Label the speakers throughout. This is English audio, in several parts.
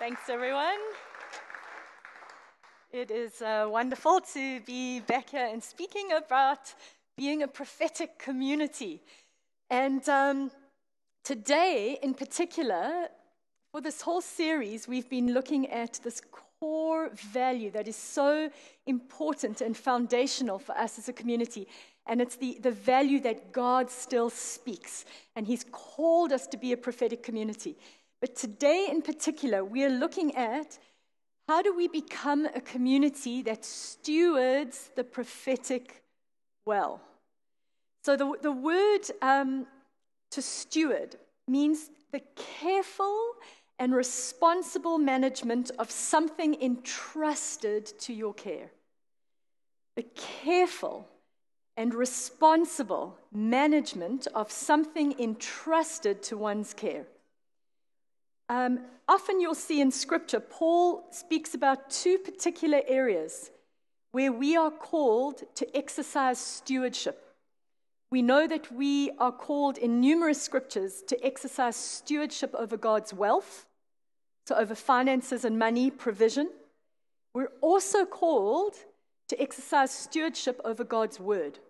Speaker 1: Thanks, everyone. It is uh, wonderful to be back here and speaking about being a prophetic community. And um, today, in particular, for this whole series, we've been looking at this core value that is so important and foundational for us as a community. And it's the, the value that God still speaks. And He's called us to be a prophetic community. But today, in particular, we are looking at how do we become a community that stewards the prophetic well? So, the, the word um, to steward means the careful and responsible management of something entrusted to your care. The careful and responsible management of something entrusted to one's care. Um, often you'll see in Scripture, Paul speaks about two particular areas where we are called to exercise stewardship. We know that we are called in numerous scriptures to exercise stewardship over God's wealth, so over finances and money provision. We're also called to exercise stewardship over God's word,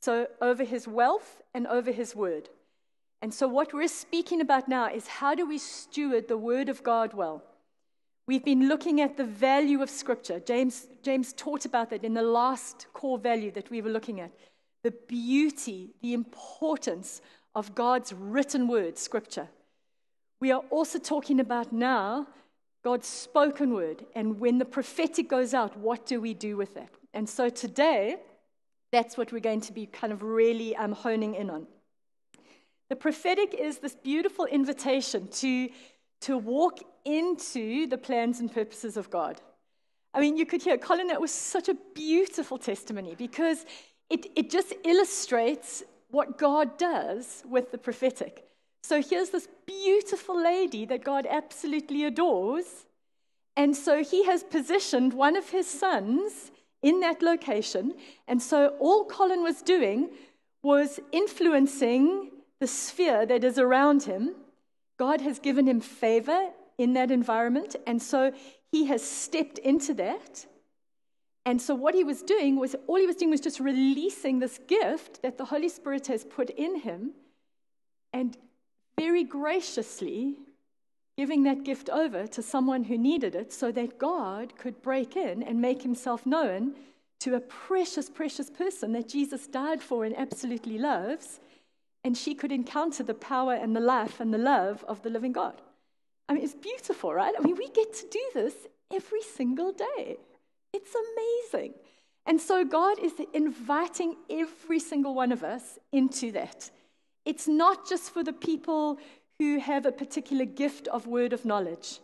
Speaker 1: so over his wealth and over his word. And so, what we're speaking about now is how do we steward the Word of God well? We've been looking at the value of Scripture. James, James taught about that in the last core value that we were looking at the beauty, the importance of God's written word, Scripture. We are also talking about now God's spoken word. And when the prophetic goes out, what do we do with that? And so today, that's what we're going to be kind of really um, honing in on. The prophetic is this beautiful invitation to, to walk into the plans and purposes of God. I mean, you could hear Colin, that was such a beautiful testimony because it, it just illustrates what God does with the prophetic. So here's this beautiful lady that God absolutely adores. And so he has positioned one of his sons in that location. And so all Colin was doing was influencing the sphere that is around him. God has given him favor in that environment, and so he has stepped into that. And so, what he was doing was all he was doing was just releasing this gift that the Holy Spirit has put in him and very graciously giving that gift over to someone who needed it so that God could break in and make himself known to a precious, precious person that Jesus died for and absolutely loves and she could encounter the power and the life and the love of the living God. I mean, it's beautiful, right? I mean, we get to do this every single day. It's amazing. And so God is inviting every single one of us into that. It's not just for the people who have a particular gift of word of knowledge.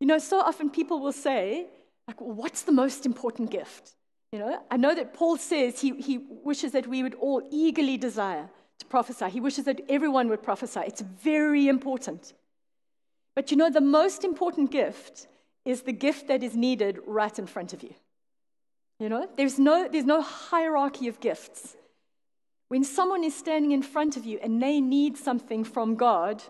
Speaker 1: You know, so often people will say, like, well, what's the most important gift? You know, I know that Paul says he, he wishes that we would all eagerly desire to prophesy. He wishes that everyone would prophesy. It's very important. But you know, the most important gift is the gift that is needed right in front of you. You know, there's no, there's no hierarchy of gifts. When someone is standing in front of you and they need something from God,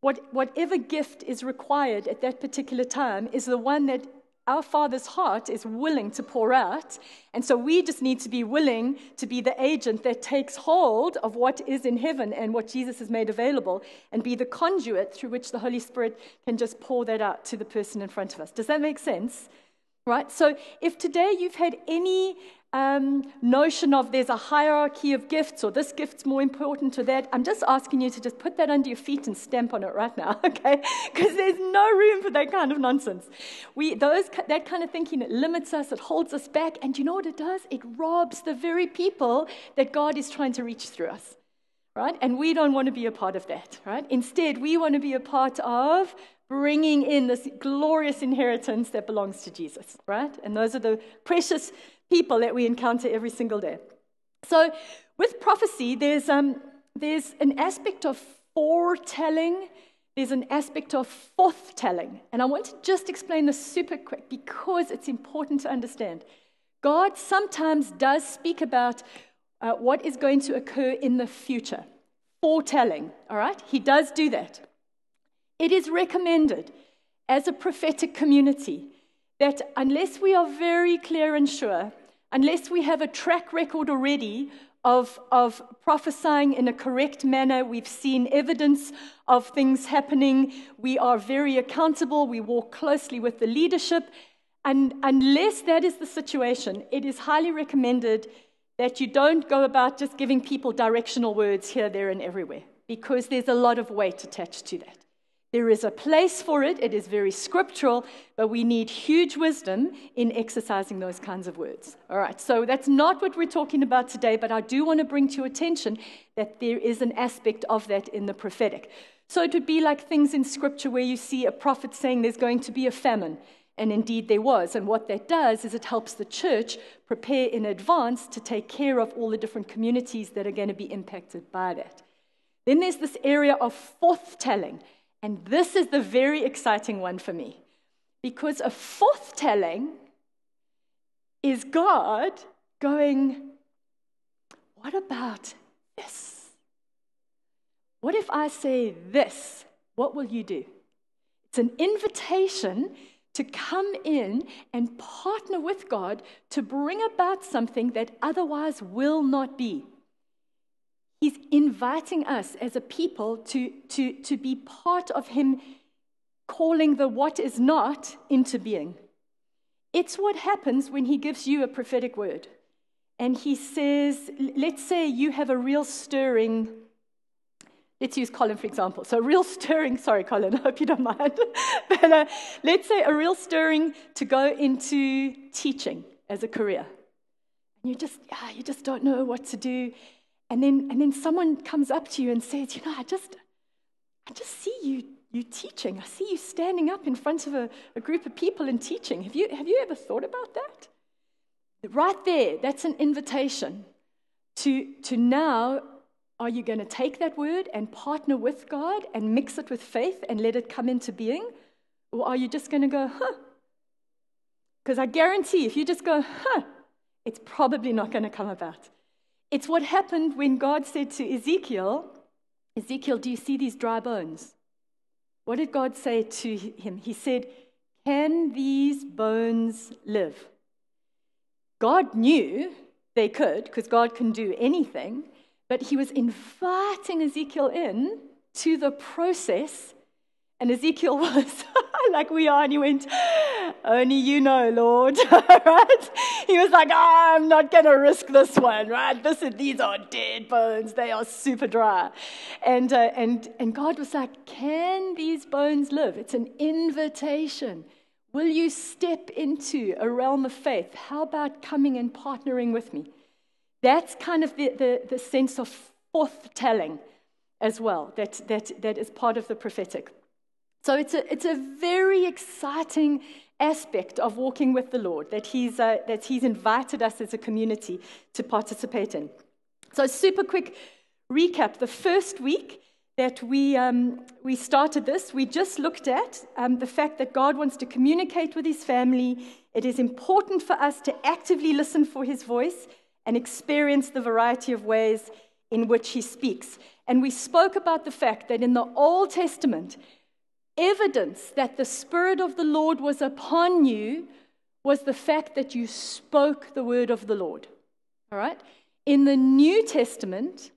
Speaker 1: what, whatever gift is required at that particular time is the one that our Father's heart is willing to pour out. And so we just need to be willing to be the agent that takes hold of what is in heaven and what Jesus has made available and be the conduit through which the Holy Spirit can just pour that out to the person in front of us. Does that make sense? Right? So if today you've had any um, notion of there's a hierarchy of gifts or this gift's more important to that, I'm just asking you to just put that under your feet and stamp on it right now, okay? Because there's no room for that kind of nonsense. We, those, that kind of thinking, it limits us, it holds us back, and you know what it does? It robs the very people that God is trying to reach through us. Right? And we don't want to be a part of that, right? Instead, we want to be a part of bringing in this glorious inheritance that belongs to Jesus, right? And those are the precious people that we encounter every single day. So, with prophecy, there's, um, there's an aspect of foretelling, there's an aspect of forthtelling. And I want to just explain this super quick because it's important to understand. God sometimes does speak about uh, what is going to occur in the future, foretelling, all right? He does do that. It is recommended as a prophetic community that unless we are very clear and sure, unless we have a track record already of, of prophesying in a correct manner, we've seen evidence of things happening, we are very accountable, we walk closely with the leadership. And unless that is the situation, it is highly recommended that you don't go about just giving people directional words here, there, and everywhere, because there's a lot of weight attached to that. There is a place for it, it is very scriptural, but we need huge wisdom in exercising those kinds of words. All right, so that's not what we're talking about today, but I do want to bring to your attention that there is an aspect of that in the prophetic. So it would be like things in scripture where you see a prophet saying there's going to be a famine. And indeed, there was. And what that does is it helps the church prepare in advance to take care of all the different communities that are going to be impacted by that. Then there's this area of forthtelling. And this is the very exciting one for me. Because a forthtelling is God going, What about this? What if I say this? What will you do? It's an invitation to come in and partner with God to bring about something that otherwise will not be. He's inviting us as a people to, to, to be part of Him calling the what is not into being. It's what happens when He gives you a prophetic word. And He says, let's say you have a real stirring. Let's use Colin, for example. So, a real stirring, sorry, Colin, I hope you don't mind. but uh, let's say a real stirring to go into teaching as a career. And you just, yeah, you just don't know what to do. And then, and then someone comes up to you and says, You know, I just, I just see you, you teaching. I see you standing up in front of a, a group of people and teaching. Have you, have you ever thought about that? Right there, that's an invitation to, to now are you going to take that word and partner with God and mix it with faith and let it come into being? Or are you just going to go, huh? Because I guarantee if you just go, huh, it's probably not going to come about. It's what happened when God said to Ezekiel, Ezekiel, do you see these dry bones? What did God say to him? He said, Can these bones live? God knew they could, because God can do anything, but he was inviting Ezekiel in to the process and Ezekiel was like we are, and he went, Only you know, Lord. right? He was like, oh, I'm not going to risk this one, right? This these are dead bones. They are super dry. And, uh, and, and God was like, Can these bones live? It's an invitation. Will you step into a realm of faith? How about coming and partnering with me? That's kind of the, the, the sense of forthtelling as well, that, that, that is part of the prophetic. So it's a, it's a very exciting aspect of walking with the Lord that he's, uh, that he's invited us as a community to participate in. So, super quick recap. The first week that we, um, we started this, we just looked at um, the fact that God wants to communicate with his family. It is important for us to actively listen for his voice and experience the variety of ways in which he speaks. And we spoke about the fact that in the Old Testament, evidence that the Spirit of the Lord was upon you was the fact that you spoke the word of the Lord. All right? In the New Testament,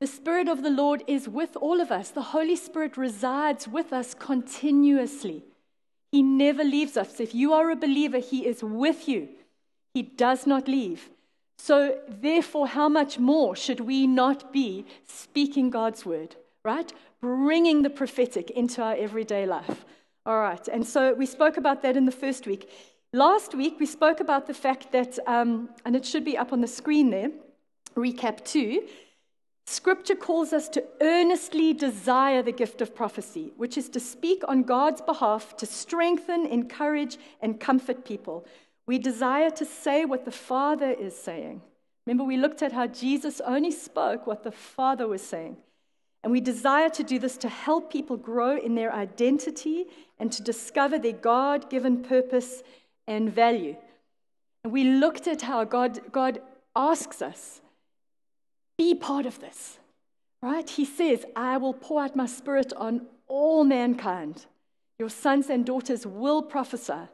Speaker 1: the Spirit of the Lord is with all of us. The Holy Spirit resides with us continuously. He never leaves us. If you are a believer, He is with you, He does not leave. So, therefore, how much more should we not be speaking God's word, right? Bringing the prophetic into our everyday life. All right, and so we spoke about that in the first week. Last week, we spoke about the fact that, um, and it should be up on the screen there, recap two. Scripture calls us to earnestly desire the gift of prophecy, which is to speak on God's behalf to strengthen, encourage, and comfort people. We desire to say what the Father is saying. Remember, we looked at how Jesus only spoke what the Father was saying. And we desire to do this to help people grow in their identity and to discover their God given purpose and value. And we looked at how God, God asks us, be part of this, right? He says, I will pour out my spirit on all mankind. Your sons and daughters will prophesy.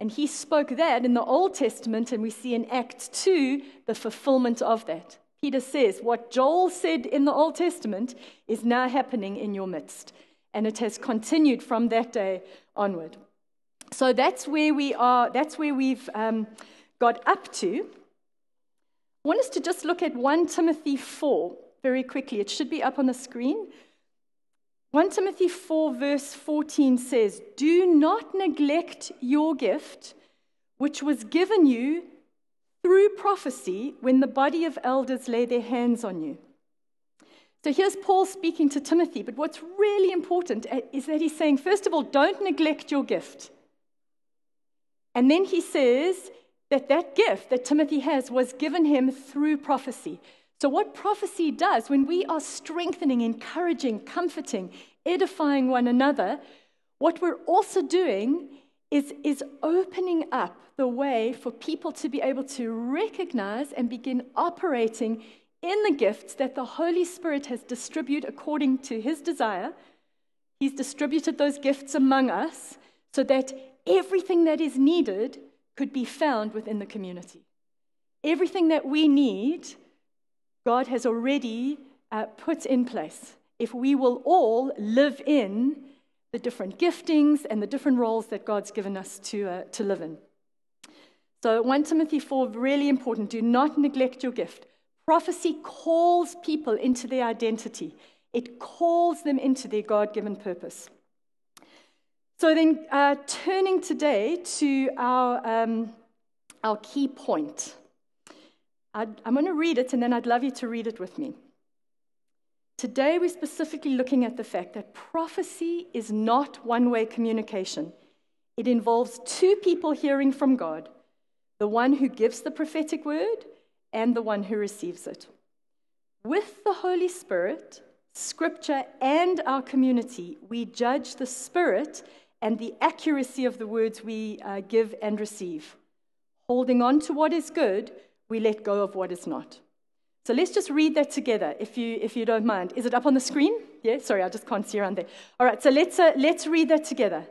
Speaker 1: And he spoke that in the Old Testament, and we see in Acts 2 the fulfillment of that. Peter says, What Joel said in the Old Testament is now happening in your midst. And it has continued from that day onward. So that's where we are, that's where we've um, got up to. I want us to just look at 1 Timothy 4 very quickly. It should be up on the screen. 1 Timothy 4, verse 14 says, Do not neglect your gift, which was given you through prophecy when the body of elders lay their hands on you. So here's Paul speaking to Timothy, but what's really important uh, is that he's saying, first of all, don't neglect your gift. And then he says that that gift that Timothy has was given him through prophecy. So, what prophecy does when we are strengthening, encouraging, comforting, edifying one another, what we're also doing is, is opening up the way for people to be able to recognize and begin operating in the gifts that the Holy Spirit has distributed according to his desire. He's distributed those gifts among us so that everything that is needed could be found within the community. Everything that we need, God has already uh, put in place. If we will all live in the different giftings and the different roles that God's given us to, uh, to live in. So, 1 Timothy 4, really important. Do not neglect your gift. Prophecy calls people into their identity, it calls them into their God given purpose. So then, uh, turning today to our, um, our key point. i am going to read it and then I'd love you to read it with me. Today, we're specifically looking at the fact that prophecy is not one way communication. It involves two people hearing from God the one who gives the prophetic word and the one who receives it. With the Holy Spirit, Scripture, and our community, we judge the Spirit and the accuracy of the words we uh, give and receive. Holding on to what is good, we let go of what is not. So let's just read that together, if you, if you don't mind. Is it up on the screen? Yeah, sorry, I just can't see around there. All right, so let's, uh, let's read that together.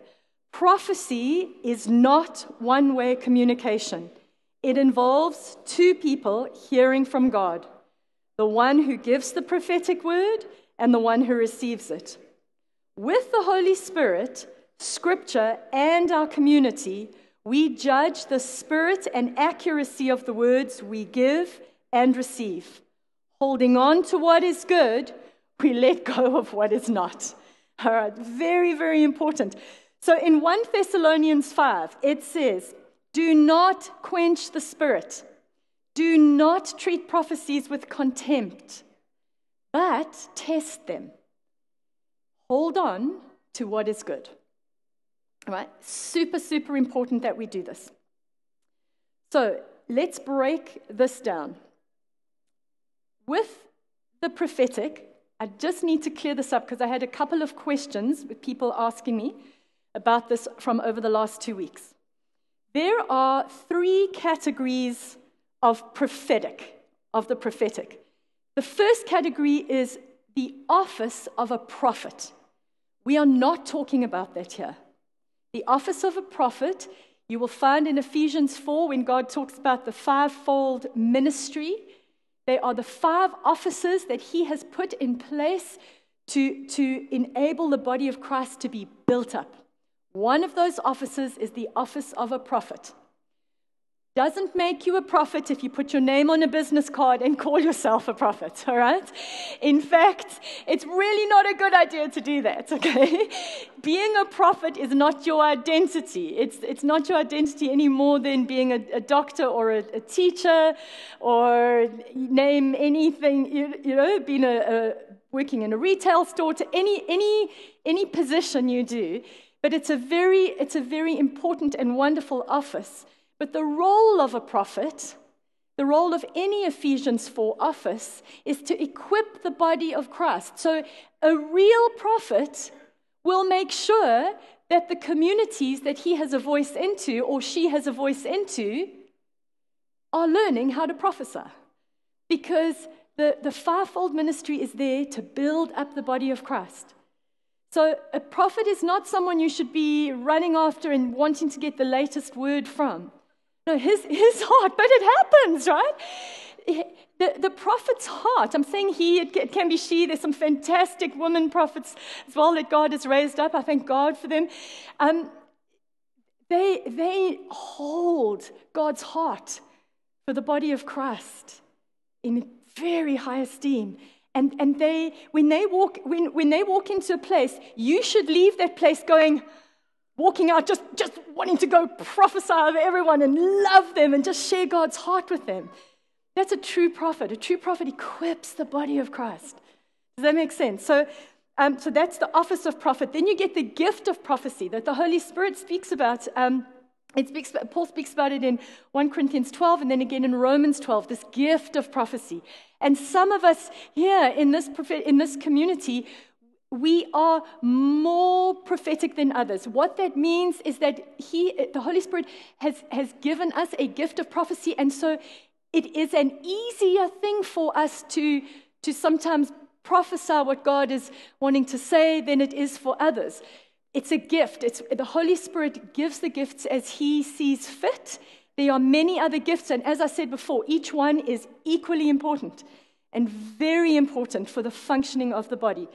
Speaker 1: Prophecy is not one way communication, it involves two people hearing from God the one who gives the prophetic word and the one who receives it. With the Holy Spirit, Scripture, and our community, we judge the spirit and accuracy of the words we give and receive. Holding on to what is good, we let go of what is not. All right, very, very important. So in 1 Thessalonians 5, it says, Do not quench the spirit, do not treat prophecies with contempt, but test them. Hold on to what is good. All right? Super, super important that we do this. So let's break this down. With the prophetic, I just need to clear this up because I had a couple of questions with people asking me about this from over the last two weeks. There are three categories of prophetic, of the prophetic. The first category is the office of a prophet. We are not talking about that here. The office of a prophet, you will find in Ephesians 4 when God talks about the fivefold ministry. They are the five offices that He has put in place to, to enable the body of Christ to be built up. One of those offices is the office of a prophet doesn't make you a prophet if you put your name on a business card and call yourself a prophet, all right? In fact, it's really not a good idea to do that, okay? being a prophet is not your identity. It's, it's not your identity any more than being a, a doctor or a, a, teacher or name anything, you, you know, being a, a, working in a retail store to any, any, any position you do. But it's a very, it's a very important and wonderful office but the role of a prophet, the role of any Ephesians 4 office, is to equip the body of Christ. So a real prophet will make sure that the communities that he has a voice into or she has a voice into are learning how to prophesy. Because the, the fivefold ministry is there to build up the body of Christ. So, a prophet is not someone you should be running after and wanting to get the latest word from. No, his, his heart, but it happens, right? The, the prophet's heart, I'm saying he, it can be she. There's some fantastic women prophets as well that God has raised up. I thank God for them. Um, they, they hold God's heart for the body of Christ in very high esteem. And, and they, when, they walk, when, when they walk into a place, you should leave that place going, walking out, just, just wanting to go prophesy over everyone and love them and just share God's heart with them. That's a true prophet. A true prophet equips the body of Christ. Does that make sense? So, um, so that's the office of prophet. Then you get the gift of prophecy that the Holy Spirit speaks about. Um, it speaks, Paul speaks about it in 1 Corinthians 12 and then again in Romans 12, this gift of prophecy. And some of us here in this, in this community, we are more prophetic than others. What that means is that he, the Holy Spirit has, has given us a gift of prophecy, and so it is an easier thing for us to, to sometimes prophesy what God is wanting to say than it is for others. It's a gift. It's, the Holy Spirit gives the gifts as He sees fit. There are many other gifts, and as I said before, each one is equally important and very important for the functioning of the body.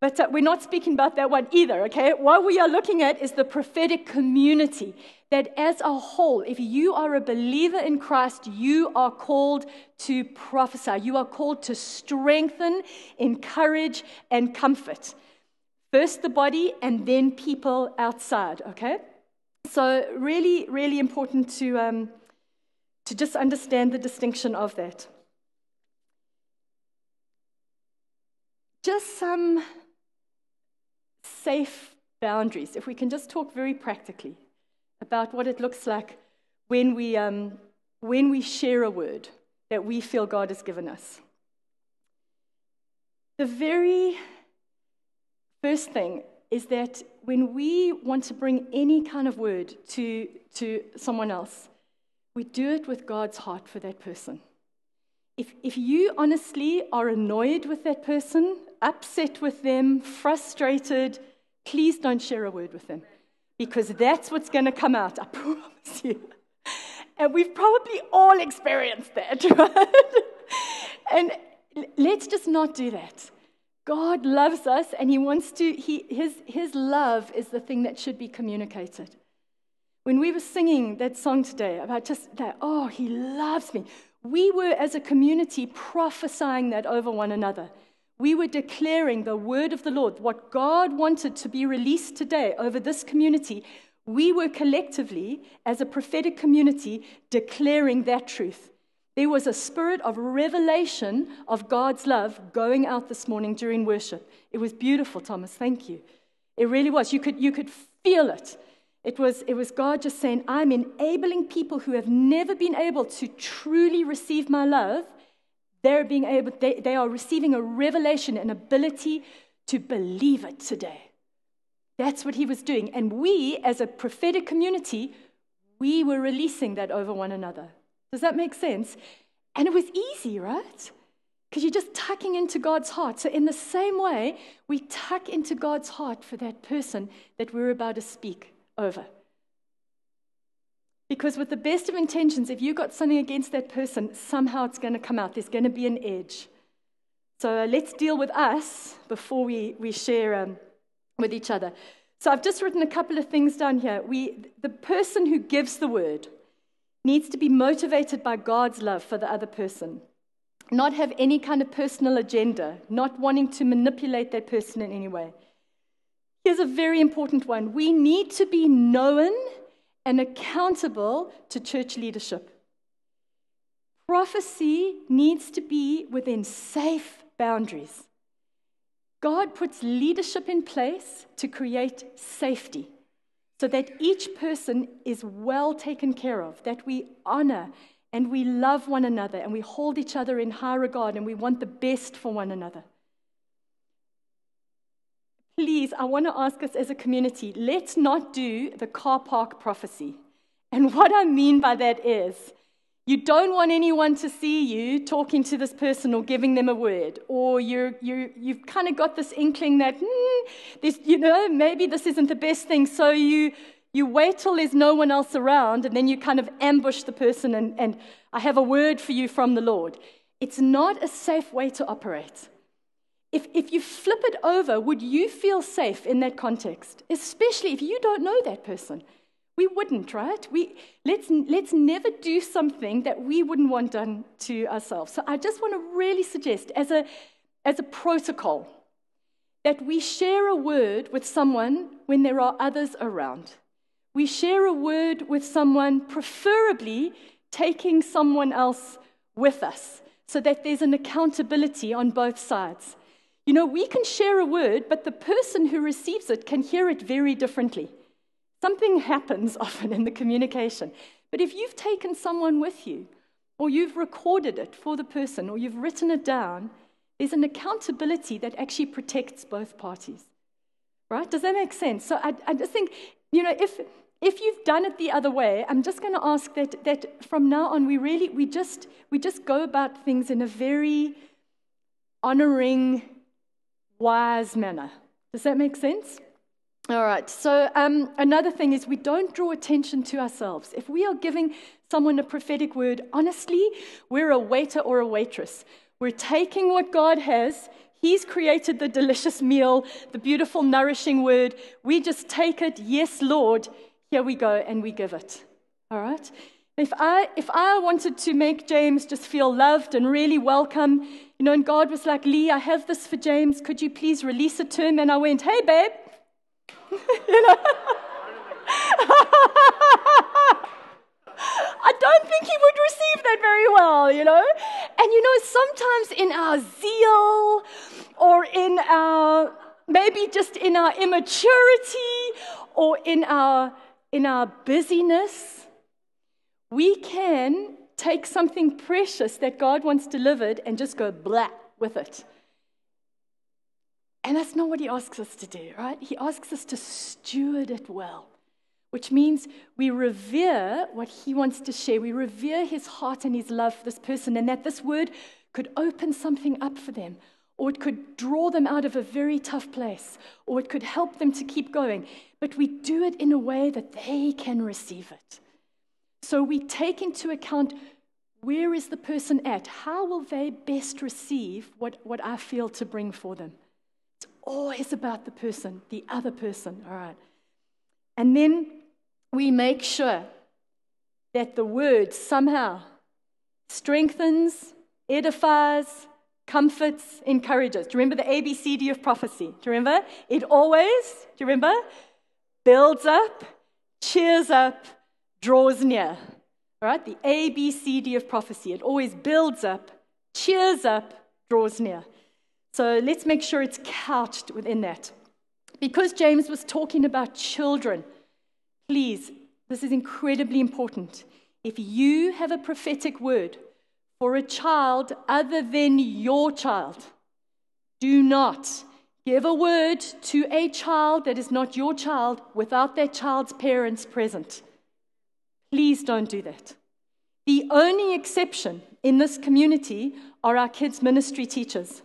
Speaker 1: But uh, we're not speaking about that one either, okay? What we are looking at is the prophetic community. That as a whole, if you are a believer in Christ, you are called to prophesy. You are called to strengthen, encourage, and comfort. First the body, and then people outside, okay? So, really, really important to, um, to just understand the distinction of that. Just some safe boundaries, if we can just talk very practically about what it looks like when we, um, when we share a word that we feel God has given us. The very first thing is that when we want to bring any kind of word to, to someone else, we do it with God's heart for that person. If, if you honestly are annoyed with that person, upset with them, frustrated, Please don't share a word with them because that's what's going to come out. I promise you. And we've probably all experienced that, right? and let's just not do that. God loves us and He wants to, he, his, his love is the thing that should be communicated. When we were singing that song today about just that, oh, He loves me, we were as a community prophesying that over one another. We were declaring the word of the Lord, what God wanted to be released today over this community. We were collectively, as a prophetic community, declaring that truth. There was a spirit of revelation of God's love going out this morning during worship. It was beautiful, Thomas. Thank you. It really was. You could, you could feel it. It was, it was God just saying, I'm enabling people who have never been able to truly receive my love they're being able, they, they are receiving a revelation, an ability to believe it today. That's what he was doing. And we, as a prophetic community, we were releasing that over one another. Does that make sense? And it was easy, right? Because you're just tucking into God's heart. So, in the same way, we tuck into God's heart for that person that we're about to speak over. Because, with the best of intentions, if you've got something against that person, somehow it's going to come out. There's going to be an edge. So, uh, let's deal with us before we, we share um, with each other. So, I've just written a couple of things down here. We, the person who gives the word needs to be motivated by God's love for the other person, not have any kind of personal agenda, not wanting to manipulate that person in any way. Here's a very important one we need to be known and accountable to church leadership. Prophecy needs to be within safe boundaries. God puts leadership in place to create safety so that each person is well taken care of, that we honor and we love one another and we hold each other in high regard and we want the best for one another please, I want to ask us as a community let's not do the car park prophecy. And what I mean by that is, You don't want anyone to see you talking to this person or giving them a word, or you you've kind of got this inkling that, mm, this, you know, maybe this isn't the best thing. So you, you wait till there's no one else around, and then you kind of ambush the person, and, and I have a word for you from the Lord. It's not a safe way to operate. If, if you flip it over, would you feel safe in that context? Especially if you don't know that person. We wouldn't, right? We, let's, let's never do something that we wouldn't want done to ourselves. So I just want to really suggest, as a, as a protocol, that we share a word with someone when there are others around. We share a word with someone, preferably taking someone else with us, so that there's an accountability on both sides. You know, we can share a word, but the person who receives it can hear it very differently. Something happens often in the communication. But if you've taken someone with you, or you've recorded it for the person, or you've written it down, there's an accountability that actually protects both parties. Right? Does that make sense? So I, I just think, you know, if if you've done it the other way, I'm just going to ask that that from now on we really we just we just go about things in a very honoring, wise manner. Does that make sense? All right, so um, another thing is we don't draw attention to ourselves. If we are giving someone a prophetic word, honestly, we're a waiter or a waitress. We're taking what God has, He's created the delicious meal, the beautiful, nourishing word. We just take it, yes, Lord, here we go, and we give it. All right? If I, if I wanted to make James just feel loved and really welcome, you know, and God was like, Lee, I have this for James. Could you please release it to him? And I went, hey, babe, you know? I don't think he would receive that very well, you know? And you know, sometimes in our zeal or in our maybe just in our immaturity or in our in our busyness, we can take something precious that God wants delivered and just go blah with it. And that's not what he asks us to do, right? He asks us to steward it well, which means we revere what he wants to share. We revere his heart and his love for this person, and that this word could open something up for them, or it could draw them out of a very tough place, or it could help them to keep going. But we do it in a way that they can receive it. So we take into account where is the person at? How will they best receive what, what I feel to bring for them? It's always about the person, the other person, all right? And then we make sure that the word somehow strengthens, edifies, comforts, encourages. Do you remember the ABCD of prophecy? Do you remember? It always, do you remember? Builds up, cheers up, draws near. All right? The ABCD of prophecy. It always builds up, cheers up, draws near. So let's make sure it's couched within that. Because James was talking about children, please, this is incredibly important. If you have a prophetic word for a child other than your child, do not give a word to a child that is not your child without that child's parents present. Please don't do that. The only exception in this community are our kids' ministry teachers.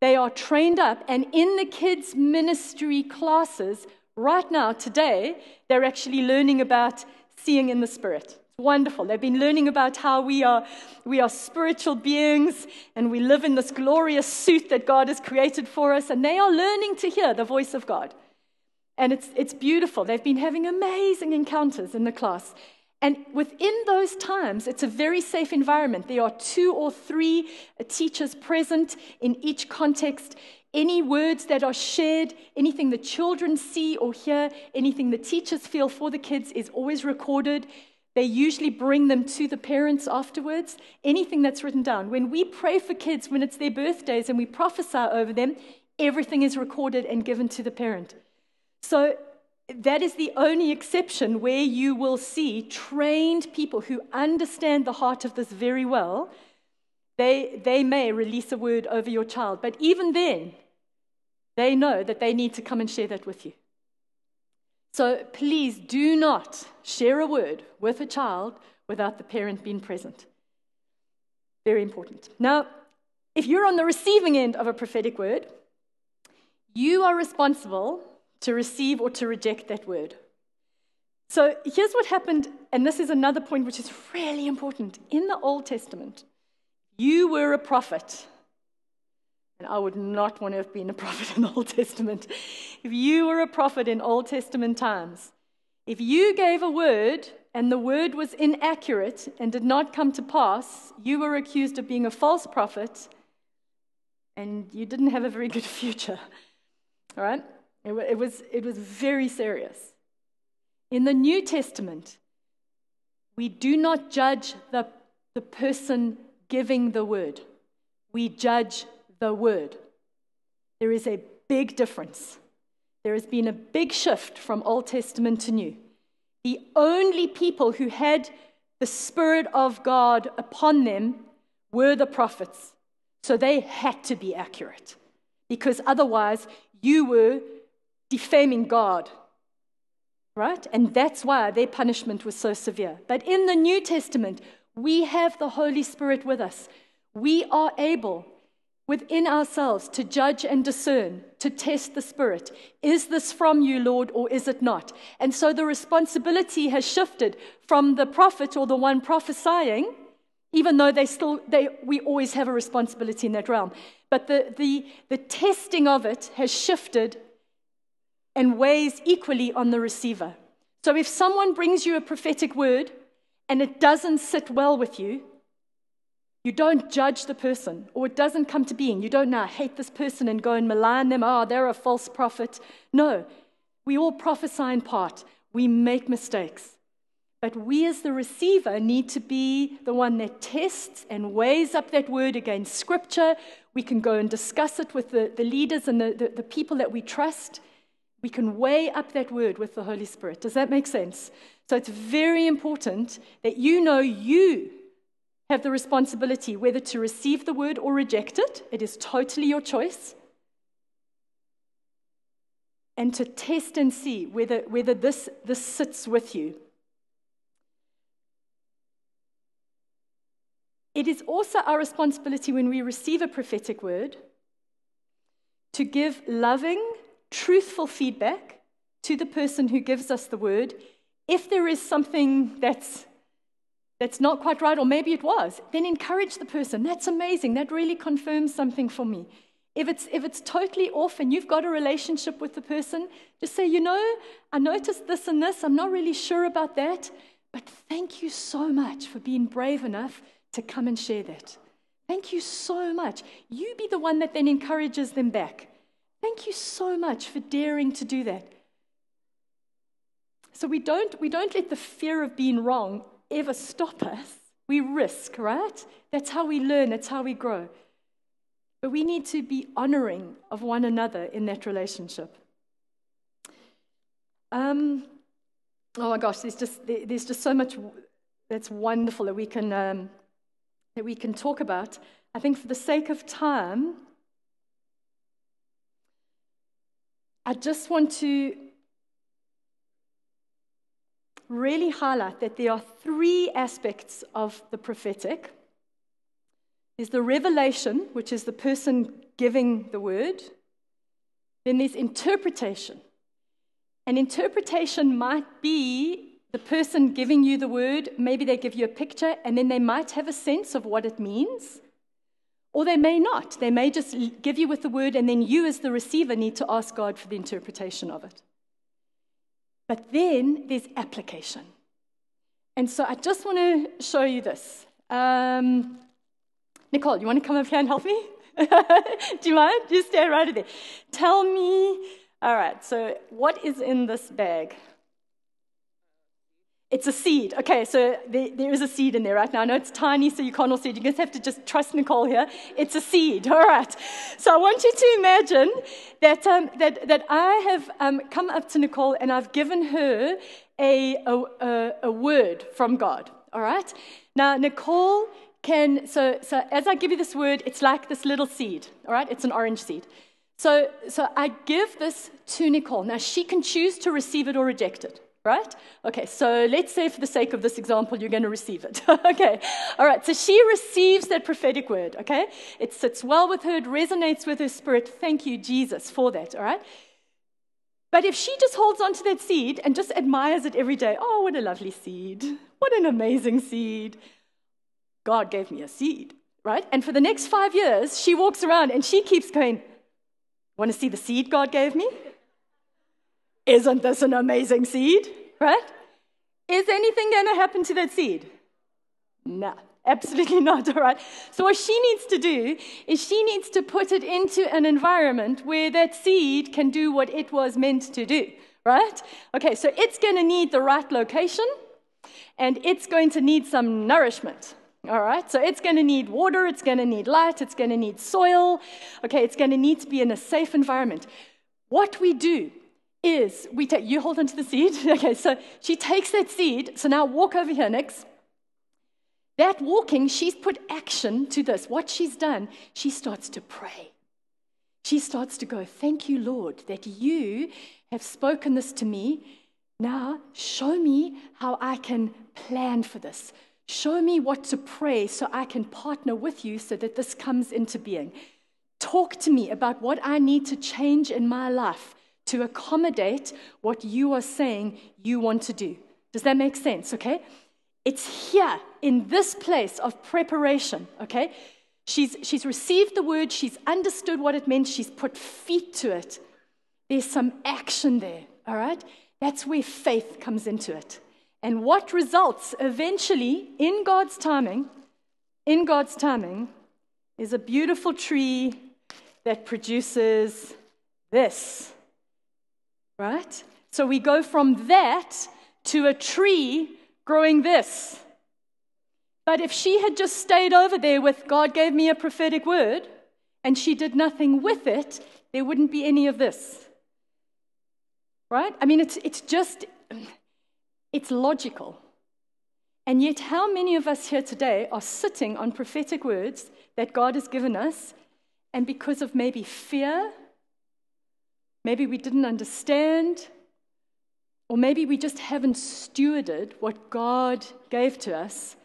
Speaker 1: They are trained up, and in the kids' ministry classes, right now, today, they're actually learning about seeing in the spirit. It's wonderful. They've been learning about how we are, we are spiritual beings and we live in this glorious suit that God has created for us, and they are learning to hear the voice of God. And it's, it's beautiful. They've been having amazing encounters in the class. And within those times, it's a very safe environment. There are two or three teachers present in each context. Any words that are shared, anything the children see or hear, anything the teachers feel for the kids is always recorded. They usually bring them to the parents afterwards. Anything that's written down. When we pray for kids when it's their birthdays and we prophesy over them, everything is recorded and given to the parent. So that is the only exception where you will see trained people who understand the heart of this very well. They, they may release a word over your child, but even then, they know that they need to come and share that with you. So please do not share a word with a child without the parent being present. Very important. Now, if you're on the receiving end of a prophetic word, you are responsible to receive or to reject that word. So here's what happened, and this is another point which is really important. In the Old Testament, you were a prophet. And I would not want to have been a prophet in the Old Testament. If you were a prophet in Old Testament times, if you gave a word and the word was inaccurate and did not come to pass, you were accused of being a false prophet and you didn't have a very good future. All right? It, it, was, it was very serious. In the New Testament, we do not judge the, the person giving the word, we judge the word. There is a big difference. There has been a big shift from Old Testament to New. The only people who had the Spirit of God upon them were the prophets. So they had to be accurate because otherwise you were defaming God. Right? And that's why their punishment was so severe. But in the New Testament, we have the Holy Spirit with us. We are able within ourselves to judge and discern, to test the Spirit. Is this from you, Lord, or is it not? And so the responsibility has shifted from the prophet or the one prophesying even though they still, they, we always have a responsibility in that realm. But the, the, the testing of it has shifted and weighs equally on the receiver. So if someone brings you a prophetic word and it doesn't sit well with you, you don't judge the person or it doesn't come to being. You don't now hate this person and go and malign them. Oh, they're a false prophet. No, we all prophesy in part. We make mistakes. But we, as the receiver, need to be the one that tests and weighs up that word against scripture. We can go and discuss it with the, the leaders and the, the, the people that we trust. We can weigh up that word with the Holy Spirit. Does that make sense? So it's very important that you know you have the responsibility whether to receive the word or reject it. It is totally your choice. And to test and see whether, whether this, this sits with you. It is also our responsibility when we receive a prophetic word to give loving, truthful feedback to the person who gives us the word. If there is something that's that's not quite right, or maybe it was, then encourage the person. That's amazing. That really confirms something for me. If it's, if it's totally off and you've got a relationship with the person, just say, you know, I noticed this and this. I'm not really sure about that, but thank you so much for being brave enough to come and share that. Thank you so much. You be the one that then encourages them back. Thank you so much for daring to do that. So we don't, we don't let the fear of being wrong ever stop us. We risk, right? That's how we learn, that's how we grow. But we need to be honoring of one another in that relationship. Um, oh my gosh, there's just, there's just so much that's wonderful that we can um, that we can talk about. I think for the sake of time, I just want to really highlight that there are three aspects of the prophetic. There's the revelation, which is the person giving the word. Then there's interpretation. And interpretation might be the person giving you the word, maybe they give you a picture and then they might have a sense of what it means. Or they may not. They may just give you with the word and then you, as the receiver, need to ask God for the interpretation of it. But then there's application. And so I just want to show you this. Um, Nicole, you want to come up here and help me? Do you mind? Just stand right there. Tell me. All right, so what is in this bag? It's a seed. Okay, so there, there is a seed in there right now. I know it's tiny, so you can't all see it. You just have to just trust Nicole here. It's a seed. All right. So I want you to imagine that, um, that, that I have um, come up to Nicole and I've given her a, a, a word from God. All right. Now, Nicole can, so, so as I give you this word, it's like this little seed. All right. It's an orange seed. So, so I give this to Nicole. Now, she can choose to receive it or reject it. Right? Okay, so let's say for the sake of this example, you're going to receive it. okay, all right, so she receives that prophetic word, okay? It sits well with her, it resonates with her spirit. Thank you, Jesus, for that, all right? But if she just holds on to that seed and just admires it every day, oh, what a lovely seed. What an amazing seed. God gave me a seed, right? And for the next five years, she walks around and she keeps going, Want to see the seed God gave me? Isn't this an amazing seed? Right? Is anything going to happen to that seed? No, absolutely not. All right. So, what she needs to do is she needs to put it into an environment where that seed can do what it was meant to do. Right? Okay, so it's going to need the right location and it's going to need some nourishment. All right, so it's going to need water, it's going to need light, it's going to need soil. Okay, it's going to need to be in a safe environment. What we do is we take, you hold onto the seed. Okay, so she takes that seed. So now walk over here, Nix. That walking, she's put action to this. What she's done, she starts to pray. She starts to go, Thank you, Lord, that you have spoken this to me. Now show me how I can plan for this. Show me what to pray so I can partner with you so that this comes into being. Talk to me about what I need to change in my life to accommodate what you are saying you want to do. Does that make sense? Okay? It's here in this place of preparation, okay? She's, she's received the word, she's understood what it meant, she's put feet to it. There's some action there, all right? That's where faith comes into it. And what results eventually in God's timing, in God's timing, is a beautiful tree that produces this right? So we go from that to a tree growing this. But if she had just stayed over there with God gave me a prophetic word and she did nothing with it, there wouldn't be any of this. Right? I mean, it's, it's just, it's logical. And yet, how many of us here today are sitting on prophetic words that God has given us, and because of maybe fear Maybe we didn't understand, or maybe we just haven't stewarded what God gave to us.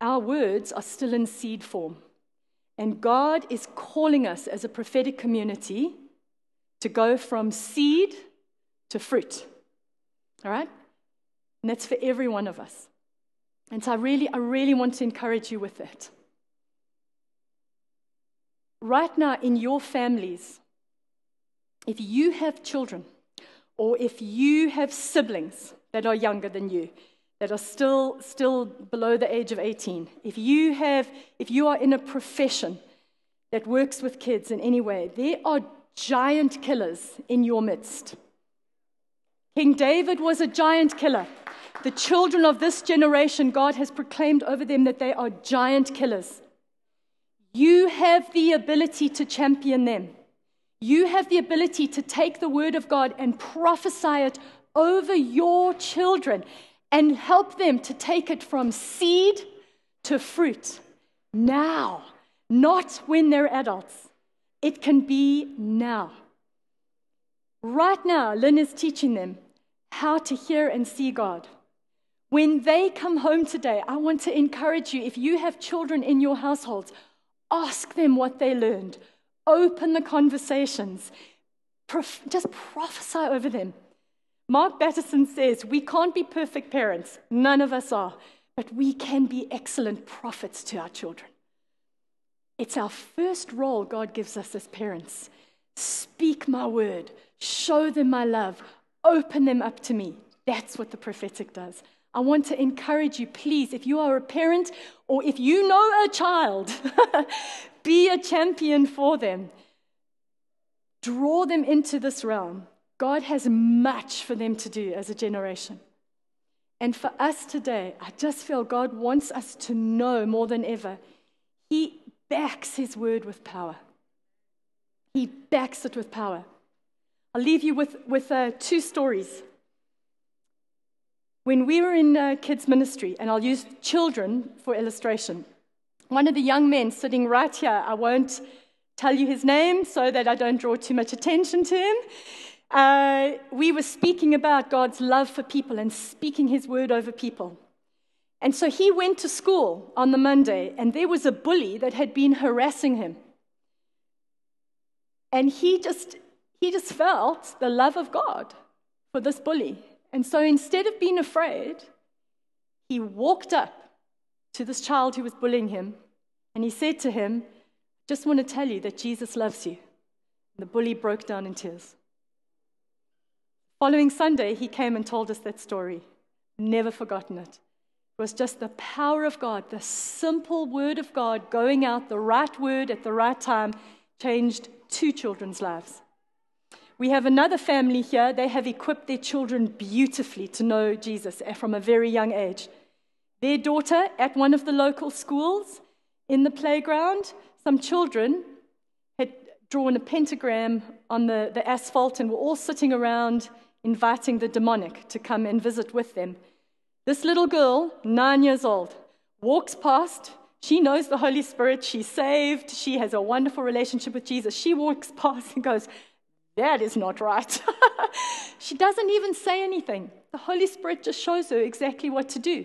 Speaker 1: Our words are still in seed form. And God is calling us as a prophetic community to go from seed to fruit. All right? And that's for every one of us. And so I really, I really want to encourage you with that. Right now, in your families, if you have children or if you have siblings that are younger than you, that are still, still below the age of 18, if you, have, if you are in a profession that works with kids in any way, there are giant killers in your midst. King David was a giant killer. The children of this generation, God has proclaimed over them that they are giant killers. You have the ability to champion them. You have the ability to take the word of God and prophesy it over your children and help them to take it from seed to fruit now, not when they're adults. It can be now. Right now, Lynn is teaching them how to hear and see God. When they come home today, I want to encourage you if you have children in your households, ask them what they learned Open the conversations. Prof- just prophesy over them. Mark Batterson says, We can't be perfect parents. None of us are. But we can be excellent prophets to our children. It's our first role God gives us as parents. Speak my word, show them my love, open them up to me. That's what the prophetic does. I want to encourage you, please, if you are a parent or if you know a child, be a champion for them. Draw them into this realm. God has much for them to do as a generation. And for us today, I just feel God wants us to know more than ever. He backs His word with power. He backs it with power. I'll leave you with, with uh, two stories. When we were in uh, kids' ministry, and I'll use children for illustration, one of the young men sitting right here, I won't tell you his name so that I don't draw too much attention to him, uh, we were speaking about God's love for people and speaking his word over people. And so he went to school on the Monday, and there was a bully that had been harassing him. And he just, he just felt the love of God for this bully. And so instead of being afraid, he walked up to this child who was bullying him and he said to him, Just want to tell you that Jesus loves you. And the bully broke down in tears. Following Sunday, he came and told us that story. Never forgotten it. It was just the power of God, the simple word of God going out, the right word at the right time, changed two children's lives. We have another family here. They have equipped their children beautifully to know Jesus from a very young age. Their daughter at one of the local schools in the playground, some children had drawn a pentagram on the, the asphalt and were all sitting around inviting the demonic to come and visit with them. This little girl, nine years old, walks past. She knows the Holy Spirit. She's saved. She has a wonderful relationship with Jesus. She walks past and goes, That is not right. she doesn't even say anything. The Holy Spirit just shows her exactly what to do.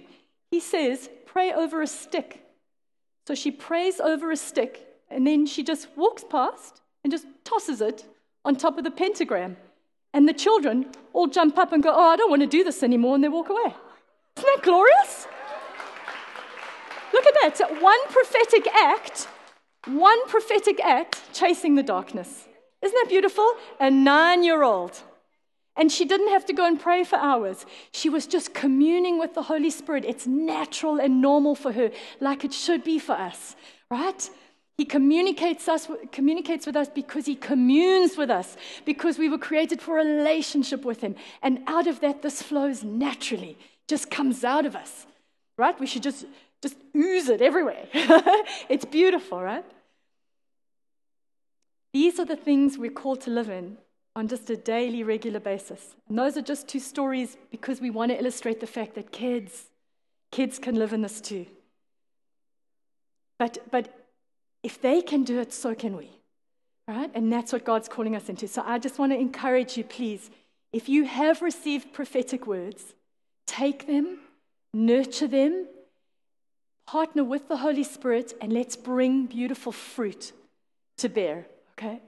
Speaker 1: He says, Pray over a stick. So she prays over a stick, and then she just walks past and just tosses it on top of the pentagram. And the children all jump up and go, Oh, I don't want to do this anymore, and they walk away. Isn't that glorious? Look at that. One prophetic act, one prophetic act chasing the darkness. Isn't that beautiful? A nine year old. And she didn't have to go and pray for hours. She was just communing with the Holy Spirit. It's natural and normal for her, like it should be for us, right? He communicates, us, communicates with us because he communes with us, because we were created for a relationship with him. And out of that, this flows naturally, just comes out of us, right? We should just, just ooze it everywhere. it's beautiful, right? These are the things we're called to live in on just a daily, regular basis. And those are just two stories because we want to illustrate the fact that kids, kids can live in this too. But, but if they can do it, so can we. Right? And that's what God's calling us into. So I just want to encourage you, please, if you have received prophetic words, take them, nurture them, partner with the Holy Spirit, and let's bring beautiful fruit to bear. Okay?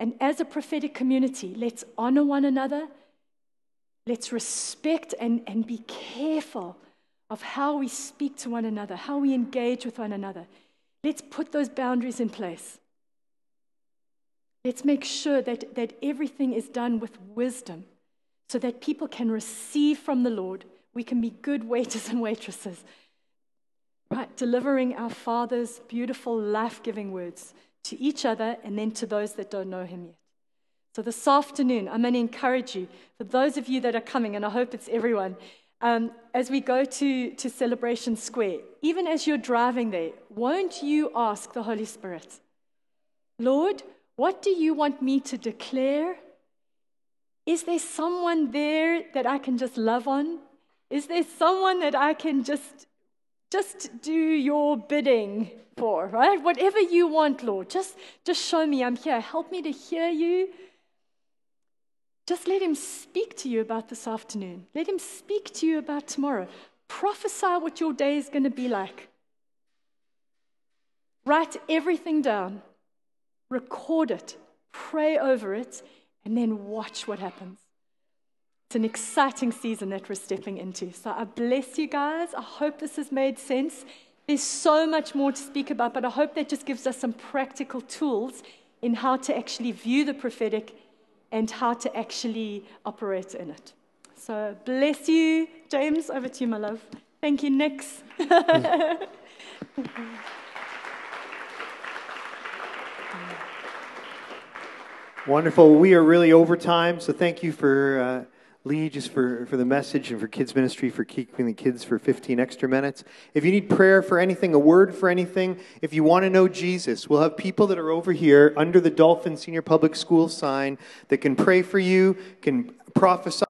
Speaker 1: And as a prophetic community, let's honor one another. Let's respect and, and be careful of how we speak to one another, how we engage with one another. Let's put those boundaries in place. Let's make sure that, that everything is done with wisdom so that people can receive from the Lord. We can be good waiters and waitresses, right? Delivering our Father's beautiful, life giving words to each other and then to those that don't know him yet. So this afternoon, I'm going to encourage you, for those of you that are coming, and I hope it's everyone, um, as we go to, to Celebration Square, even as you're driving there, won't you ask the Holy Spirit, Lord, what do you want me to declare? Is there someone there that I can just love on? Is there someone that I can just just do your bidding for, right? Whatever you want, Lord, just, just show me I'm here. Help me to hear you. Just let Him speak to you about this afternoon. Let Him speak to you about tomorrow. Prophesy what your day is going to be like. Write everything down, record it, pray over it, and then watch what happens. It's an exciting season that we're stepping into. So I bless you guys. I hope this has made sense. There's so much more to speak about, but I hope that just gives us some practical tools in how to actually view the prophetic and how to actually operate in it. So bless you, James. Over to you, my love. Thank you, Nix.
Speaker 2: Wonderful. We are really over time, so thank you for. Uh, Lee, just for, for the message and for kids' ministry, for keeping the kids for 15 extra minutes. If you need prayer for anything, a word for anything, if you want to know Jesus, we'll have people that are over here under the Dolphin Senior Public School sign that can pray for you, can prophesy.